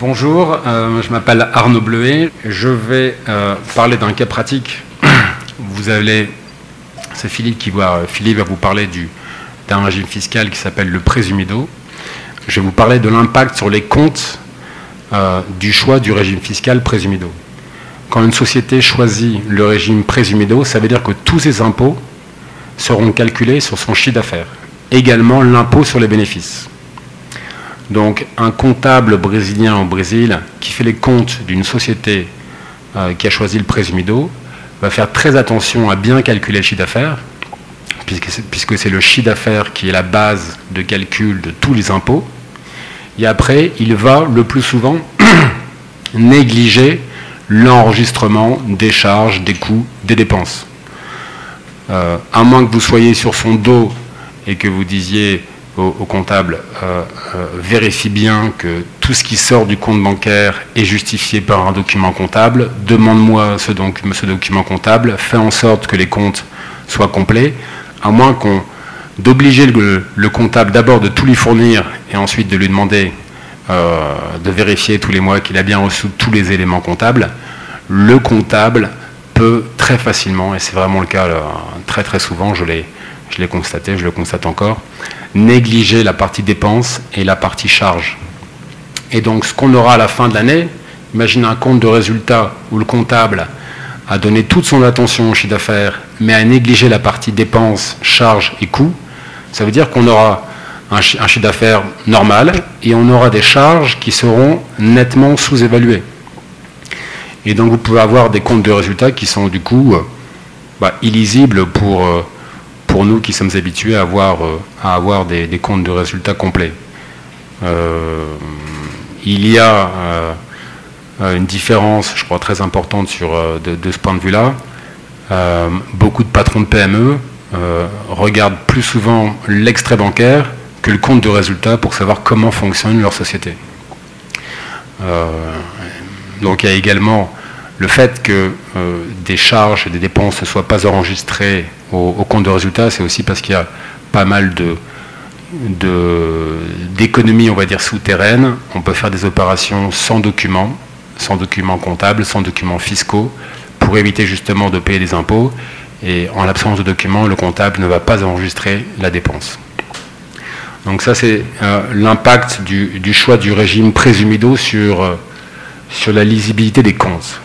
Bonjour, euh, je m'appelle Arnaud Bleuet. Je vais euh, parler d'un cas pratique. Vous allez, c'est Philippe qui va, Philippe va vous parler du, d'un régime fiscal qui s'appelle le présumido. Je vais vous parler de l'impact sur les comptes euh, du choix du régime fiscal présumido. Quand une société choisit le régime présumido, ça veut dire que tous ses impôts seront calculés sur son chiffre d'affaires. Également l'impôt sur les bénéfices. Donc un comptable brésilien au Brésil qui fait les comptes d'une société euh, qui a choisi le présumido va faire très attention à bien calculer le chiffre d'affaires, puisque c'est le chiffre d'affaires qui est la base de calcul de tous les impôts. Et après, il va le plus souvent négliger l'enregistrement des charges, des coûts, des dépenses. Euh, à moins que vous soyez sur son dos et que vous disiez au, comptable, euh, euh, vérifie bien que tout ce qui sort du compte bancaire est justifié par un document comptable, demande-moi ce, document comptable, fais en sorte que les comptes soient complets, à moins qu'on d'obliger le, comptable d'abord de tout lui fournir et ensuite de lui demander euh, de vérifier tous les mois qu'il a bien reçu tous les éléments comptables, le comptable peut très facilement, et c'est vraiment le cas très très souvent, je l'ai constaté, je le constate encore, négliger la partie dépenses et la partie charge. Et donc ce qu'on aura à la fin de l'année, imaginez un compte de résultat où le comptable a donné toute son attention au chiffre d'affaires, mais a négligé la partie dépenses, charges et coûts, ça veut dire qu'on aura un, chiffre d'affaires normal et on aura des charges qui seront nettement sous-évaluées. Et donc vous pouvez avoir des comptes de résultats qui sont du coup euh, bah, illisibles pour... Euh, pour nous qui sommes habitués à avoir, euh, à avoir des, comptes de résultats complets. Euh, il y a euh, une différence, je crois, très importante sur, de, ce point de vue-là. beaucoup de patrons de PME regardent plus souvent l'extrait bancaire que le compte de résultat pour savoir comment fonctionne leur société. donc il y a également le fait que des charges et des dépenses ne soient pas enregistrées au, compte de résultat, c'est aussi parce qu'il y a pas mal d'économies, on va dire, souterraines. On peut faire des opérations sans documents, sans documents comptables, sans documents fiscaux, pour éviter justement de payer des impôts. Et en l'absence de documents, le comptable ne va pas enregistrer la dépense. Donc ça, c'est euh, l'impact du, choix du régime présumido sur, euh, sur la lisibilité des comptes.